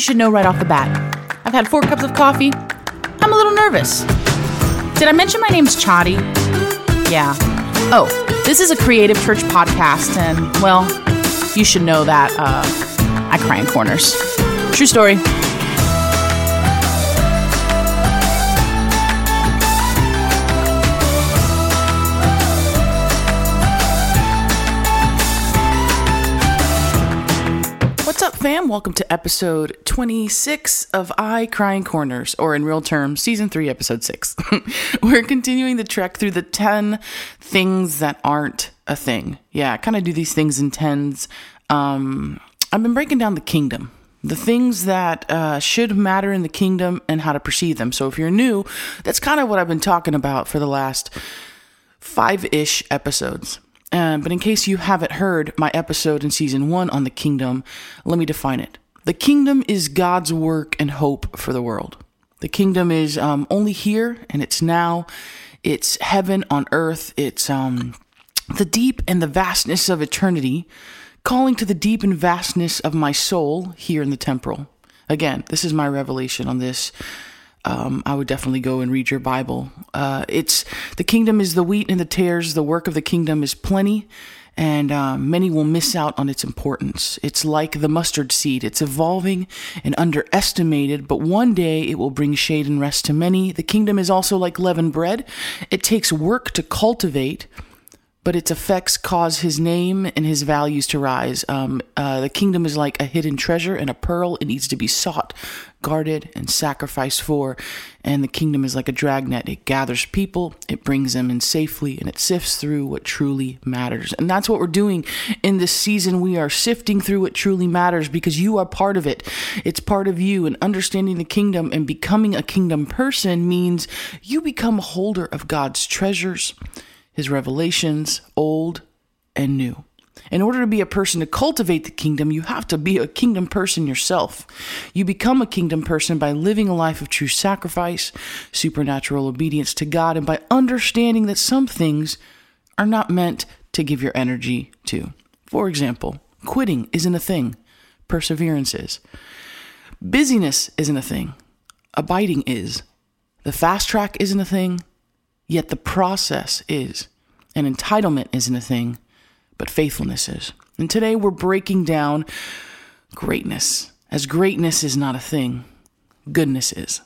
you should know right off the bat. I've had four cups of coffee. I'm a little nervous. Did I mention my name's Chadi? Yeah. Oh, this is a creative church podcast, and, well, you should know that uh, I cry in corners. True story. Fam? Welcome to episode 26 of I Cry in Corners, or in real terms, season 3, episode 6. We're continuing the trek through the 10 things that aren't a thing. Yeah, I kind of do these things in tens. Um, I've been breaking down the kingdom, the things that uh, should matter in the kingdom and how to perceive them. So if you're new, that's kind of what I've been talking about for the last five ish episodes. Um, but in case you haven't heard my episode in season one on the kingdom, let me define it. The kingdom is God's work and hope for the world. The kingdom is um, only here and it's now. It's heaven on earth. It's um, the deep and the vastness of eternity, calling to the deep and vastness of my soul here in the temporal. Again, this is my revelation on this um, I would definitely go and read your Bible. Uh, it's the kingdom is the wheat and the tares. The work of the kingdom is plenty, and uh, many will miss out on its importance. It's like the mustard seed. It's evolving and underestimated, but one day it will bring shade and rest to many. The kingdom is also like leavened bread. It takes work to cultivate but its effects cause his name and his values to rise. Um, uh, the kingdom is like a hidden treasure and a pearl. It needs to be sought, guarded, and sacrificed for. And the kingdom is like a dragnet. It gathers people, it brings them in safely, and it sifts through what truly matters. And that's what we're doing in this season. We are sifting through what truly matters because you are part of it. It's part of you. And understanding the kingdom and becoming a kingdom person means you become a holder of God's treasures his revelations, old and new. In order to be a person to cultivate the kingdom, you have to be a kingdom person yourself. You become a kingdom person by living a life of true sacrifice, supernatural obedience to God, and by understanding that some things are not meant to give your energy to. For example, quitting isn't a thing, perseverance is. Busyness isn't a thing, abiding is. The fast track isn't a thing, Yet the process is. And entitlement isn't a thing, but faithfulness is. And today we're breaking down greatness, as greatness is not a thing, goodness is.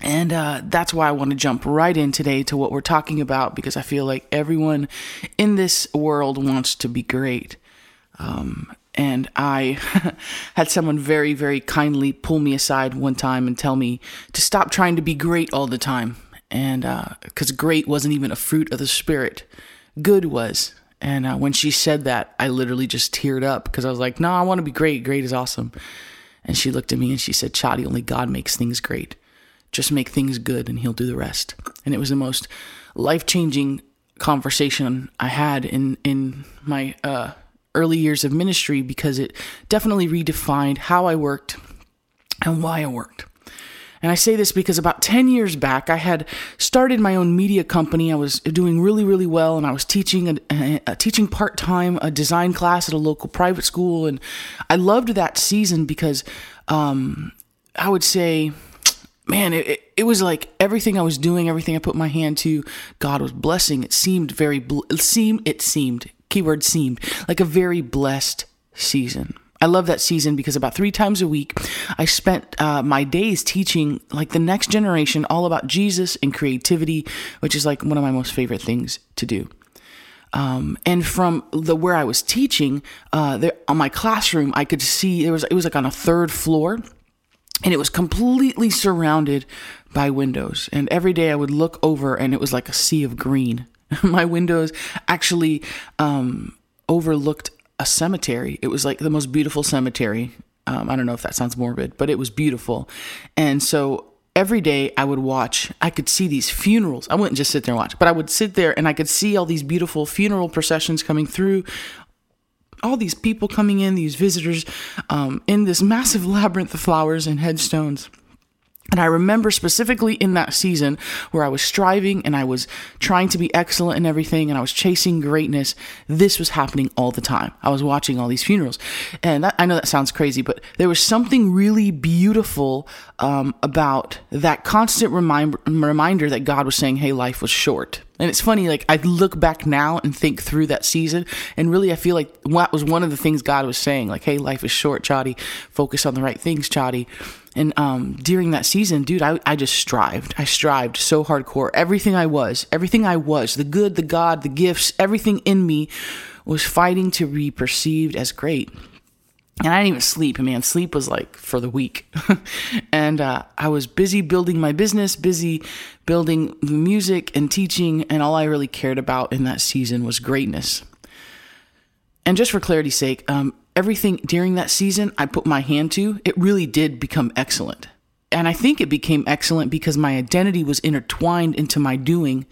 And uh, that's why I want to jump right in today to what we're talking about because I feel like everyone in this world wants to be great. Um, and I had someone very, very kindly pull me aside one time and tell me to stop trying to be great all the time and because uh, great wasn't even a fruit of the spirit, good was. And uh, when she said that, I literally just teared up because I was like, "No, I want to be great. Great is awesome." And she looked at me and she said, "Chadi, only God makes things great. Just make things good, and He'll do the rest." And it was the most life changing conversation I had in in my uh, early years of ministry because it definitely redefined how I worked and why I worked. And I say this because about 10 years back, I had started my own media company. I was doing really, really well, and I was teaching a, a, teaching part time a design class at a local private school. And I loved that season because um, I would say, man, it, it was like everything I was doing, everything I put my hand to, God was blessing. It seemed very, bl- it seemed, it seemed, keyword seemed, like a very blessed season. I love that season because about three times a week, I spent uh, my days teaching like the next generation all about Jesus and creativity, which is like one of my most favorite things to do. Um, and from the where I was teaching, uh, there, on my classroom, I could see there was it was like on a third floor, and it was completely surrounded by windows. And every day I would look over, and it was like a sea of green. my windows actually um, overlooked a cemetery. It was like the most beautiful cemetery. Um, I don't know if that sounds morbid, but it was beautiful. And so every day I would watch, I could see these funerals. I wouldn't just sit there and watch, but I would sit there and I could see all these beautiful funeral processions coming through, all these people coming in, these visitors um, in this massive labyrinth of flowers and headstones. And I remember specifically in that season where I was striving and I was trying to be excellent in everything and I was chasing greatness. This was happening all the time. I was watching all these funerals. And that, I know that sounds crazy, but there was something really beautiful um, about that constant remind, reminder that God was saying, hey, life was short. And it's funny, like I look back now and think through that season, and really I feel like that was one of the things God was saying, like, hey, life is short, Chadi. Focus on the right things, Chadi. And um, during that season, dude, I, I just strived. I strived so hardcore. Everything I was, everything I was, the good, the God, the gifts, everything in me was fighting to be perceived as great. And I didn't even sleep, man. Sleep was like for the weak. and uh, I was busy building my business, busy building the music and teaching, and all I really cared about in that season was greatness. And just for clarity's sake, um, everything during that season I put my hand to, it really did become excellent. And I think it became excellent because my identity was intertwined into my doing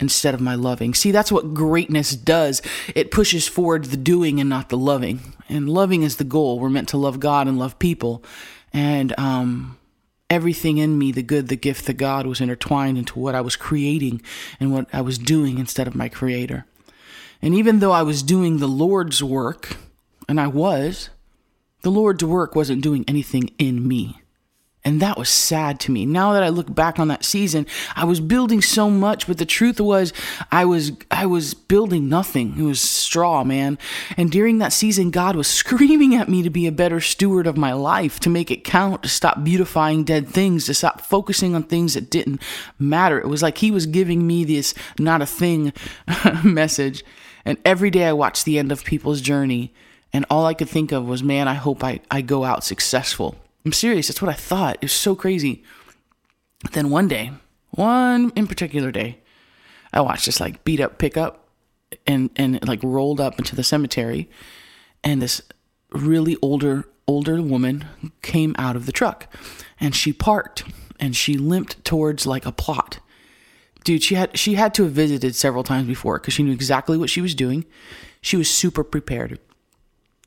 instead of my loving. See, that's what greatness does. It pushes forward the doing and not the loving. And loving is the goal. We're meant to love God and love people. And um, everything in me, the good, the gift, the God, was intertwined into what I was creating and what I was doing instead of my creator. And even though I was doing the Lord's work, and I was, the Lord's work wasn't doing anything in me. And that was sad to me. Now that I look back on that season, I was building so much, but the truth was I was I was building nothing. It was straw, man. And during that season, God was screaming at me to be a better steward of my life, to make it count, to stop beautifying dead things, to stop focusing on things that didn't matter. It was like he was giving me this not a thing message. And every day I watched the end of people's journey, and all I could think of was, man, I hope I, I go out successful. I'm serious. That's what I thought. It was so crazy. Then one day, one in particular day, I watched this like beat up pickup and and like rolled up into the cemetery, and this really older older woman came out of the truck, and she parked and she limped towards like a plot. Dude, she had she had to have visited several times before because she knew exactly what she was doing. She was super prepared.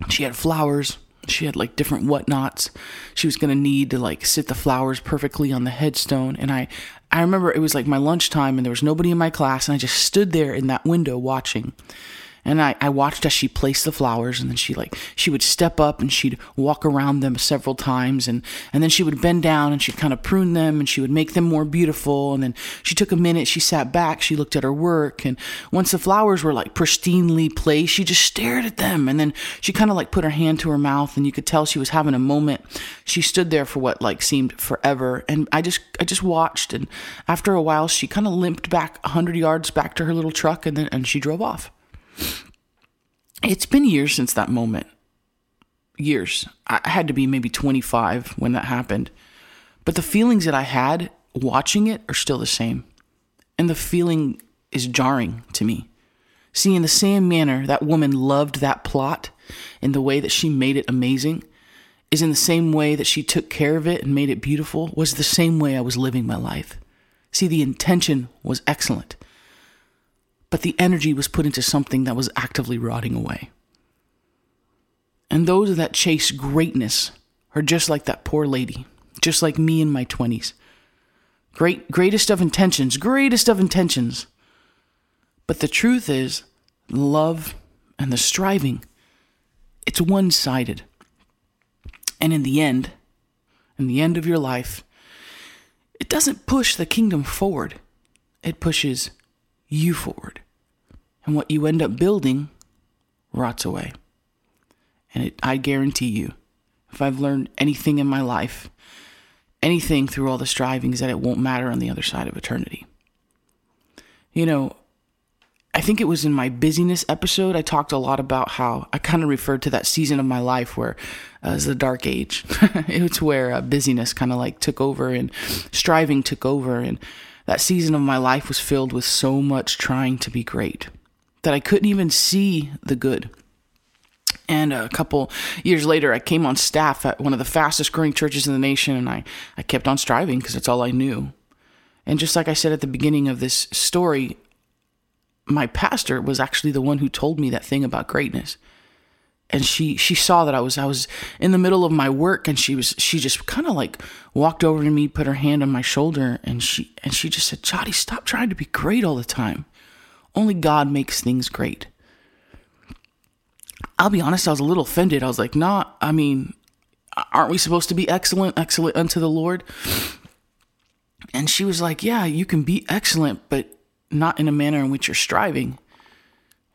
She had flowers, she had like different whatnots. She was to need to like sit the flowers perfectly on the headstone and i i remember it was like my lunchtime and there was nobody in my class and i just stood there in that window watching and I, I watched as she placed the flowers and then she like she would step up and she'd walk around them several times and and then she would bend down and she'd kind of prune them and she would make them more beautiful and then she took a minute she sat back she looked at her work and once the flowers were like pristinely placed she just stared at them and then she kind of like put her hand to her mouth and you could tell she was having a moment. She stood there for what like seemed forever and i just i just watched and after a while she kind of limped back 100 yards back to her little truck and then and she drove off it's been years since that moment. Years. I had to be maybe 25 when that happened. But the feelings that I had watching it are still the same. And the feeling is jarring to me. See, in the same manner that woman loved that plot in the way that she made it amazing, is in the same way that she took care of it and made it beautiful, was the same way I was living my life. See, the intention was excellent but the energy was put into something that was actively rotting away. And those that chase greatness are just like that poor lady, just like me in my 20s. Great, greatest of intentions, greatest of intentions. But the truth is, love and the striving, it's one sided. And in the end, in the end of your life, it doesn't push the kingdom forward, it pushes you forward. And what you end up building rots away. And it, I guarantee you, if I've learned anything in my life, anything through all the strivings, that it won't matter on the other side of eternity. You know, I think it was in my busyness episode, I talked a lot about how I kind of referred to that season of my life where uh, was the dark age. it's where uh, busyness kind of like took over and striving took over. And that season of my life was filled with so much trying to be great that I couldn't even see the good. And a couple years later, I came on staff at one of the fastest growing churches in the nation, and I, I kept on striving because that's all I knew. And just like I said at the beginning of this story, my pastor was actually the one who told me that thing about greatness. And she she saw that I was I was in the middle of my work and she was she just kind of like walked over to me, put her hand on my shoulder and she and she just said, "Chadi, stop trying to be great all the time. Only God makes things great." I'll be honest, I was a little offended. I was like, "Nah, I mean, aren't we supposed to be excellent, excellent unto the Lord?" And she was like, "Yeah, you can be excellent, but not in a manner in which you're striving."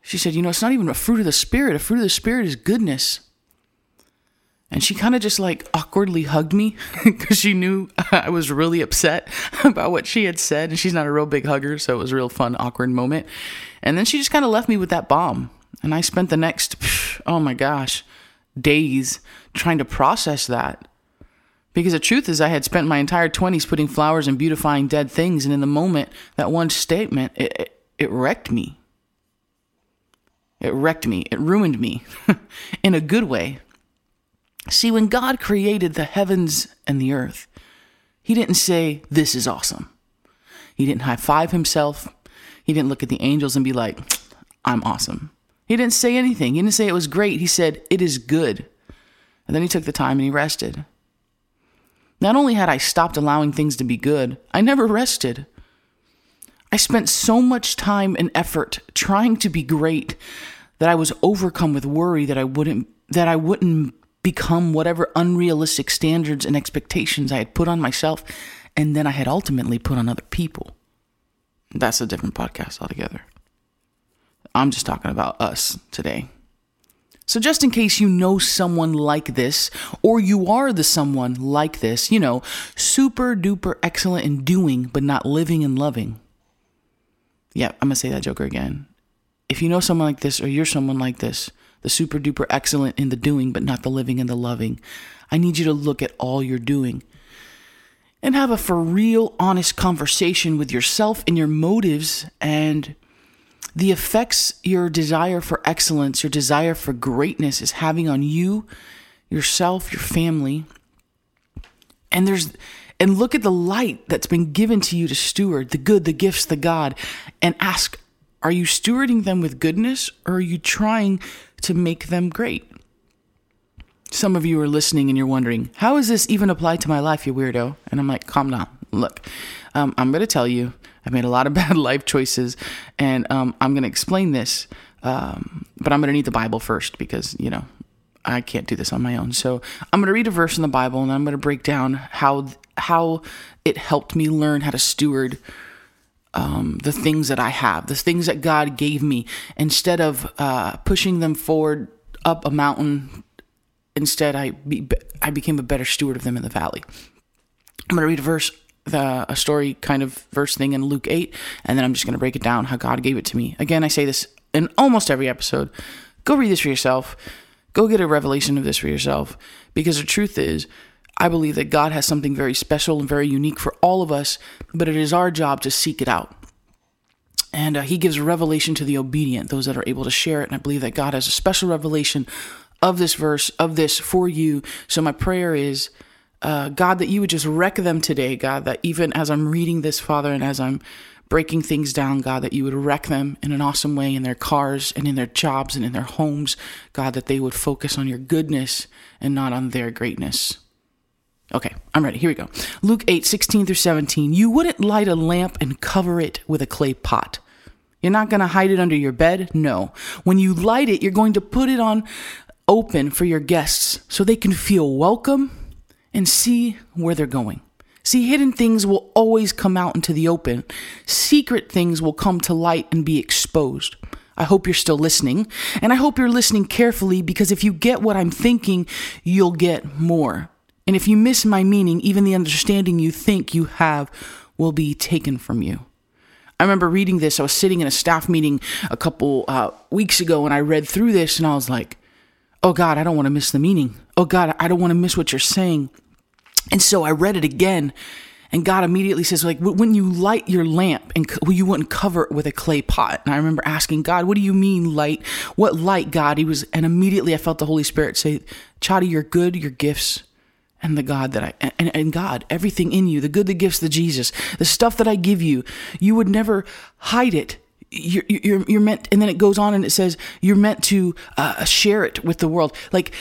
She said, You know, it's not even a fruit of the Spirit. A fruit of the Spirit is goodness. And she kind of just like awkwardly hugged me because she knew I was really upset about what she had said. And she's not a real big hugger. So it was a real fun, awkward moment. And then she just kind of left me with that bomb. And I spent the next, oh my gosh, days trying to process that. Because the truth is, I had spent my entire 20s putting flowers and beautifying dead things. And in the moment, that one statement, it, it, it wrecked me. It wrecked me. It ruined me in a good way. See, when God created the heavens and the earth, He didn't say, This is awesome. He didn't high five Himself. He didn't look at the angels and be like, I'm awesome. He didn't say anything. He didn't say it was great. He said, It is good. And then He took the time and He rested. Not only had I stopped allowing things to be good, I never rested. I spent so much time and effort trying to be great that I was overcome with worry that I wouldn't that I wouldn't become whatever unrealistic standards and expectations I had put on myself and then I had ultimately put on other people. That's a different podcast altogether. I'm just talking about us today. So, just in case you know someone like this, or you are the someone like this, you know, super duper excellent in doing, but not living and loving, yeah, I'm gonna say that joker again. If you know someone like this or you're someone like this, the super duper excellent in the doing but not the living and the loving, I need you to look at all you're doing and have a for real honest conversation with yourself and your motives and the effects your desire for excellence, your desire for greatness is having on you, yourself, your family. And there's and look at the light that's been given to you to steward the good, the gifts, the God, and ask are you stewarding them with goodness or are you trying to make them great? Some of you are listening and you're wondering, how is this even applied to my life, you weirdo? And I'm like, calm down. Look, um, I'm going to tell you, I've made a lot of bad life choices and um, I'm going to explain this. Um, but I'm going to need the Bible first because, you know, I can't do this on my own. So I'm going to read a verse in the Bible and I'm going to break down how how it helped me learn how to steward um, the things that I have, the things that God gave me, instead of uh, pushing them forward up a mountain. Instead, I be, I became a better steward of them in the valley. I'm going to read a verse, the, a story kind of verse thing in Luke 8, and then I'm just going to break it down how God gave it to me. Again, I say this in almost every episode. Go read this for yourself. Go get a revelation of this for yourself. Because the truth is, I believe that God has something very special and very unique for all of us, but it is our job to seek it out. And uh, He gives revelation to the obedient, those that are able to share it. And I believe that God has a special revelation of this verse, of this for you. So my prayer is, uh, God, that you would just wreck them today, God, that even as I'm reading this, Father, and as I'm breaking things down, God, that you would wreck them in an awesome way in their cars and in their jobs and in their homes, God, that they would focus on your goodness and not on their greatness. Okay, I'm ready. Here we go. Luke 8, 16 through 17. You wouldn't light a lamp and cover it with a clay pot. You're not going to hide it under your bed? No. When you light it, you're going to put it on open for your guests so they can feel welcome and see where they're going. See, hidden things will always come out into the open. Secret things will come to light and be exposed. I hope you're still listening, and I hope you're listening carefully because if you get what I'm thinking, you'll get more. And if you miss my meaning, even the understanding you think you have will be taken from you. I remember reading this. I was sitting in a staff meeting a couple uh, weeks ago and I read through this and I was like, oh God, I don't want to miss the meaning. Oh God, I don't want to miss what you're saying. And so I read it again and God immediately says, like, when you light your lamp and you wouldn't cover it with a clay pot. And I remember asking God, what do you mean light? What light, God? He was, and immediately I felt the Holy Spirit say, Chadi, you're good, your gifts and the God that I and, and God, everything in you, the good, the gifts, the Jesus, the stuff that I give you, you would never hide it. you're, you're, you're meant, and then it goes on and it says you're meant to uh, share it with the world. Like,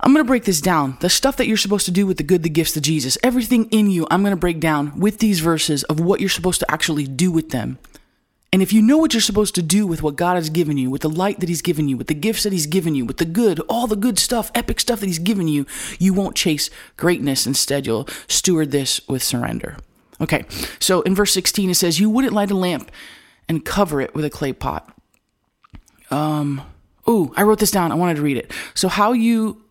I'm going to break this down. The stuff that you're supposed to do with the good, the gifts, the Jesus, everything in you, I'm going to break down with these verses of what you're supposed to actually do with them. And if you know what you're supposed to do with what God has given you, with the light that He's given you, with the gifts that He's given you, with the good, all the good stuff, epic stuff that He's given you, you won't chase greatness. Instead, you'll steward this with surrender. Okay, so in verse 16, it says, You wouldn't light a lamp and cover it with a clay pot. Um, ooh, I wrote this down. I wanted to read it. So, how you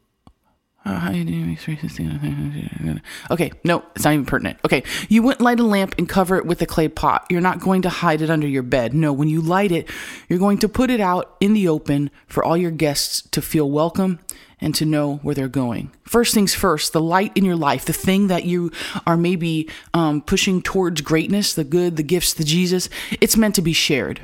Okay, no, it's not even pertinent. Okay, you wouldn't light a lamp and cover it with a clay pot. You're not going to hide it under your bed. No, when you light it, you're going to put it out in the open for all your guests to feel welcome and to know where they're going. First things first, the light in your life, the thing that you are maybe um, pushing towards greatness, the good, the gifts, the Jesus, it's meant to be shared.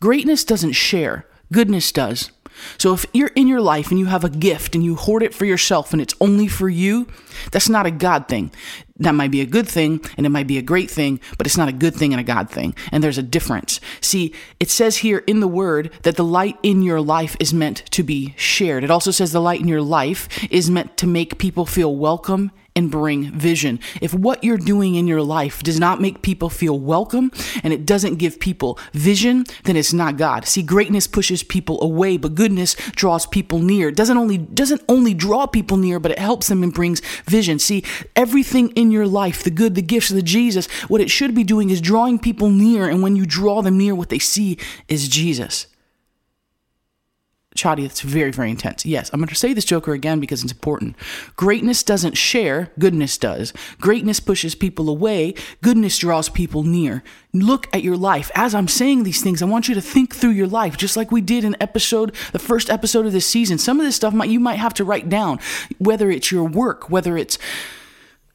Greatness doesn't share, goodness does. So if you're in your life and you have a gift and you hoard it for yourself and it's only for you, that's not a God thing. That might be a good thing and it might be a great thing, but it's not a good thing and a God thing. And there's a difference. See, it says here in the word that the light in your life is meant to be shared. It also says the light in your life is meant to make people feel welcome and bring vision. If what you're doing in your life does not make people feel welcome and it doesn't give people vision, then it's not God. See, greatness pushes people away, but goodness draws people near. It doesn't only doesn't only draw people near, but it helps them and brings vision. See, everything in your life, the good, the gifts, the Jesus, what it should be doing is drawing people near, and when you draw them near, what they see is Jesus. Chadi, it's very, very intense. Yes, I'm going to say this Joker again because it's important. Greatness doesn't share, goodness does. Greatness pushes people away, goodness draws people near. Look at your life. As I'm saying these things, I want you to think through your life, just like we did in episode, the first episode of this season. Some of this stuff might, you might have to write down, whether it's your work, whether it's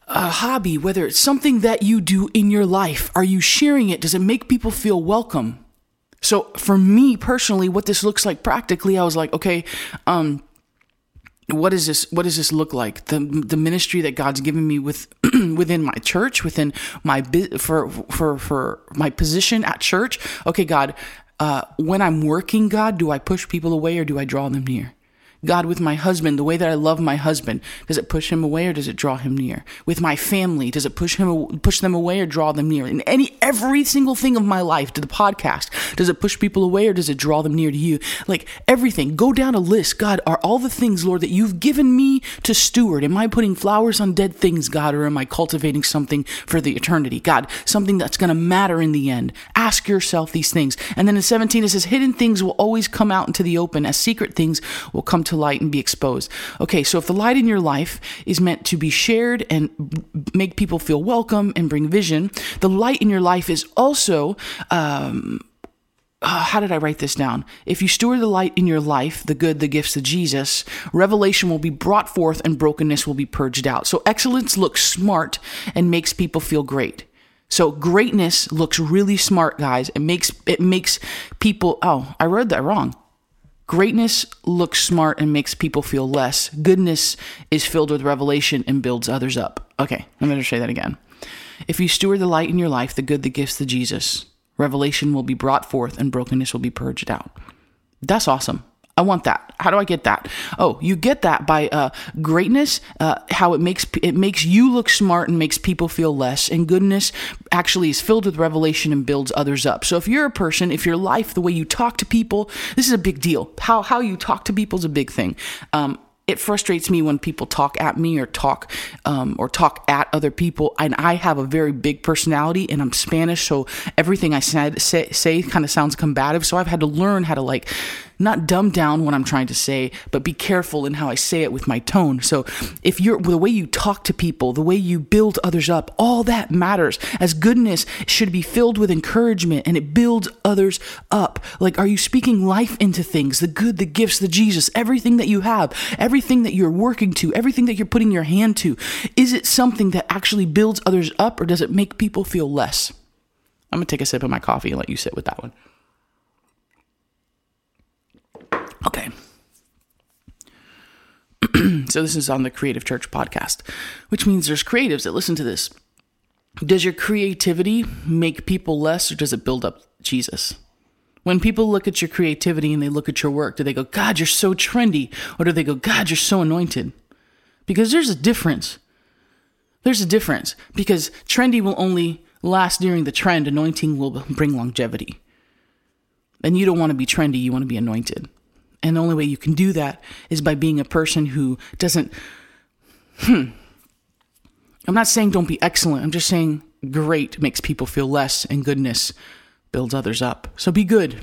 a hobby, whether it's something that you do in your life. Are you sharing it? Does it make people feel welcome? So for me personally, what this looks like practically, I was like, okay, um, what is this what does this look like? The the ministry that god's given me with within my church within my for for for my position at church. Okay god uh, when i'm working god do i push people away or do i draw them near God, with my husband, the way that I love my husband, does it push him away or does it draw him near? With my family, does it push him push them away or draw them near? In any every single thing of my life, to the podcast, does it push people away or does it draw them near to you? Like everything, go down a list. God, are all the things, Lord, that you've given me to steward? Am I putting flowers on dead things, God, or am I cultivating something for the eternity? God, something that's going to matter in the end. Ask yourself these things. And then in 17 it says, hidden things will always come out into the open, as secret things will come to light and be exposed. Okay, so if the light in your life is meant to be shared and make people feel welcome and bring vision, the light in your life is also. Um, uh, how did I write this down? If you steward the light in your life, the good, the gifts of Jesus, revelation will be brought forth and brokenness will be purged out. So excellence looks smart and makes people feel great. So greatness looks really smart, guys. It makes it makes people. Oh, I read that wrong. Greatness looks smart and makes people feel less. Goodness is filled with revelation and builds others up. Okay, I'm going to say that again. If you steward the light in your life, the good, the gifts, the Jesus, revelation will be brought forth and brokenness will be purged out. That's awesome. I want that. How do I get that? Oh, you get that by uh, greatness, uh, how it makes it makes you look smart and makes people feel less, and goodness actually is filled with revelation and builds others up. So if you're a person, if your life, the way you talk to people, this is a big deal. How how you talk to people is a big thing. Um, it frustrates me when people talk at me or talk um, or talk at other people and i have a very big personality and i'm spanish so everything i say, say kind of sounds combative so i've had to learn how to like not dumb down what I'm trying to say, but be careful in how I say it with my tone. So if you're the way you talk to people, the way you build others up, all that matters. As goodness should be filled with encouragement and it builds others up. Like, are you speaking life into things? The good, the gifts, the Jesus, everything that you have, everything that you're working to, everything that you're putting your hand to. Is it something that actually builds others up or does it make people feel less? I'm gonna take a sip of my coffee and let you sit with that one. So this is on the Creative Church podcast, which means there's creatives that listen to this. Does your creativity make people less or does it build up Jesus. When people look at your creativity and they look at your work, do they go, God, you're so trendy? Or do they go, God, you're so anointed? Because there's a difference. There's a difference because trendy will only last during the trend, anointing will bring longevity. And you don't want to be trendy, you want to be anointed. And the only way you can do that is by being a person who doesn't. Hmm. I'm not saying don't be excellent. I'm just saying great makes people feel less, and goodness builds others up. So be good.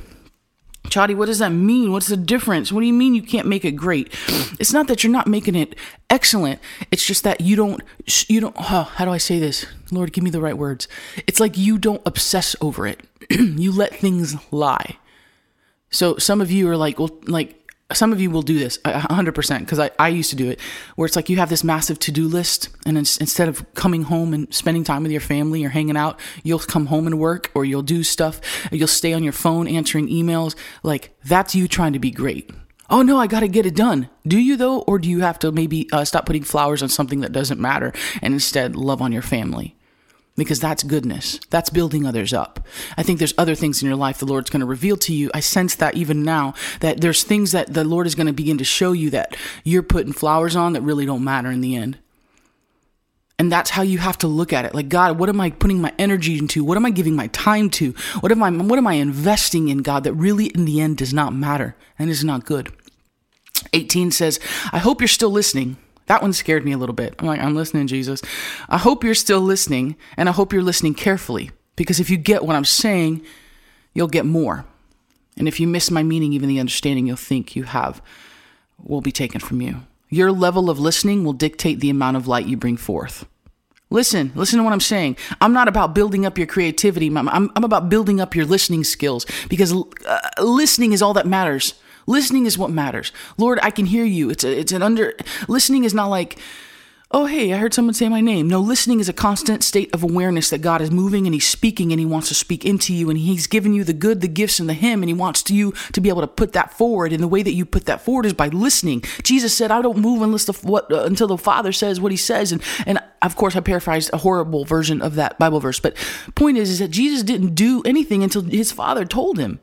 Chadi, what does that mean? What's the difference? What do you mean you can't make it great? It's not that you're not making it excellent. It's just that you don't, you don't, oh, how do I say this? Lord, give me the right words. It's like you don't obsess over it. you let things lie. So some of you are like, well, like some of you will do this 100% because I, I used to do it where it's like you have this massive to-do list and instead of coming home and spending time with your family or hanging out you'll come home and work or you'll do stuff you'll stay on your phone answering emails like that's you trying to be great. Oh no i gotta get it done. Do you though or do you have to maybe uh, stop putting flowers on something that doesn't matter and instead love on your family because that's goodness. That's building others up. I think there's other things in your life the Lord's going to reveal to you. I sense that even now, that there's things that the Lord is going to begin to show you that you're putting flowers on that really don't matter in the end. And that's how you have to look at it. Like, God, what am I putting my energy into? What am I giving my time to? What am I, what am I investing in, God, that really in the end does not matter and is not good? 18 says, I hope you're still listening that one scared me a little bit. I'm like, I'm listening, Jesus. I hope you're still listening, and I hope you're listening carefully, because if you get what I'm saying, you'll get more. And if you miss my meaning, even the understanding you'll think you have will be taken from you. Your level of listening will dictate the amount of light you bring forth. Listen, listen to what I'm saying. I'm not about building up your creativity. I'm, I'm, about building up your listening skills because uh, listening is all that matters. Listening is what matters. Lord, I can hear you. It's a, it's an under listening is not like oh hey, I heard someone say my name. No, listening is a constant state of awareness that God is moving and he's speaking and he wants to speak into you and he's given you the good, the gifts and the him and he wants you to be able to put that forward and the way that you put that forward is by listening. Jesus said, "I don't move unless the what uh, until the Father says what he says." And and of course I paraphrased a horrible version of that Bible verse, but point is is that Jesus didn't do anything until his Father told him.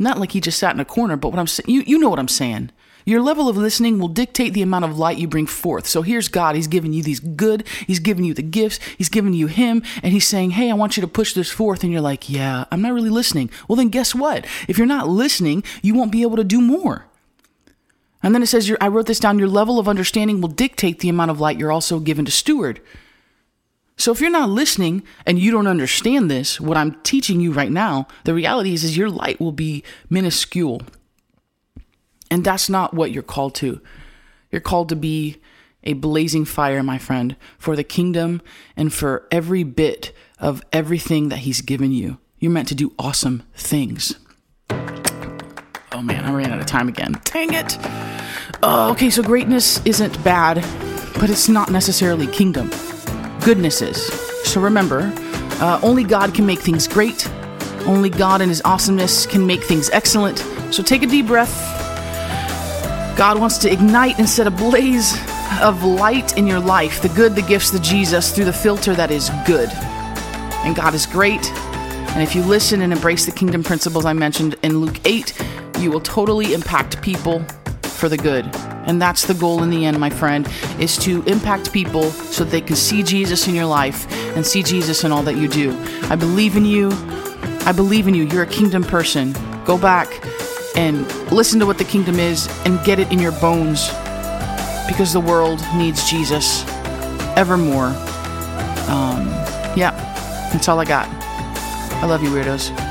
Not like he just sat in a corner, but what I'm saying, you, you know what I'm saying. Your level of listening will dictate the amount of light you bring forth. So here's God. He's giving you these good, He's giving you the gifts, He's giving you Him, and He's saying, Hey, I want you to push this forth. And you're like, Yeah, I'm not really listening. Well, then guess what? If you're not listening, you won't be able to do more. And then it says, I wrote this down, your level of understanding will dictate the amount of light you're also given to steward. So if you're not listening and you don't understand this, what I'm teaching you right now, the reality is, is your light will be minuscule. And that's not what you're called to. You're called to be a blazing fire, my friend, for the kingdom and for every bit of everything that he's given you. You're meant to do awesome things. Oh man, I ran out of time again. Dang it. Oh, okay, so greatness isn't bad, but it's not necessarily kingdom goodnesses. So remember, uh, only God can make things great. Only God and His awesomeness can make things excellent. So take a deep breath. God wants to ignite and set a blaze of light in your life the good, the gifts, the Jesus through the filter that is good. And God is great. And if you listen and embrace the kingdom principles I mentioned in Luke 8, you will totally impact people for the good. And that's the goal in the end, my friend, is to impact people so that they can see Jesus in your life and see Jesus in all that you do. I believe in you. I believe in you. You're a kingdom person. Go back and listen to what the kingdom is and get it in your bones because the world needs Jesus evermore. Um, yeah, that's all I got. I love you, weirdos.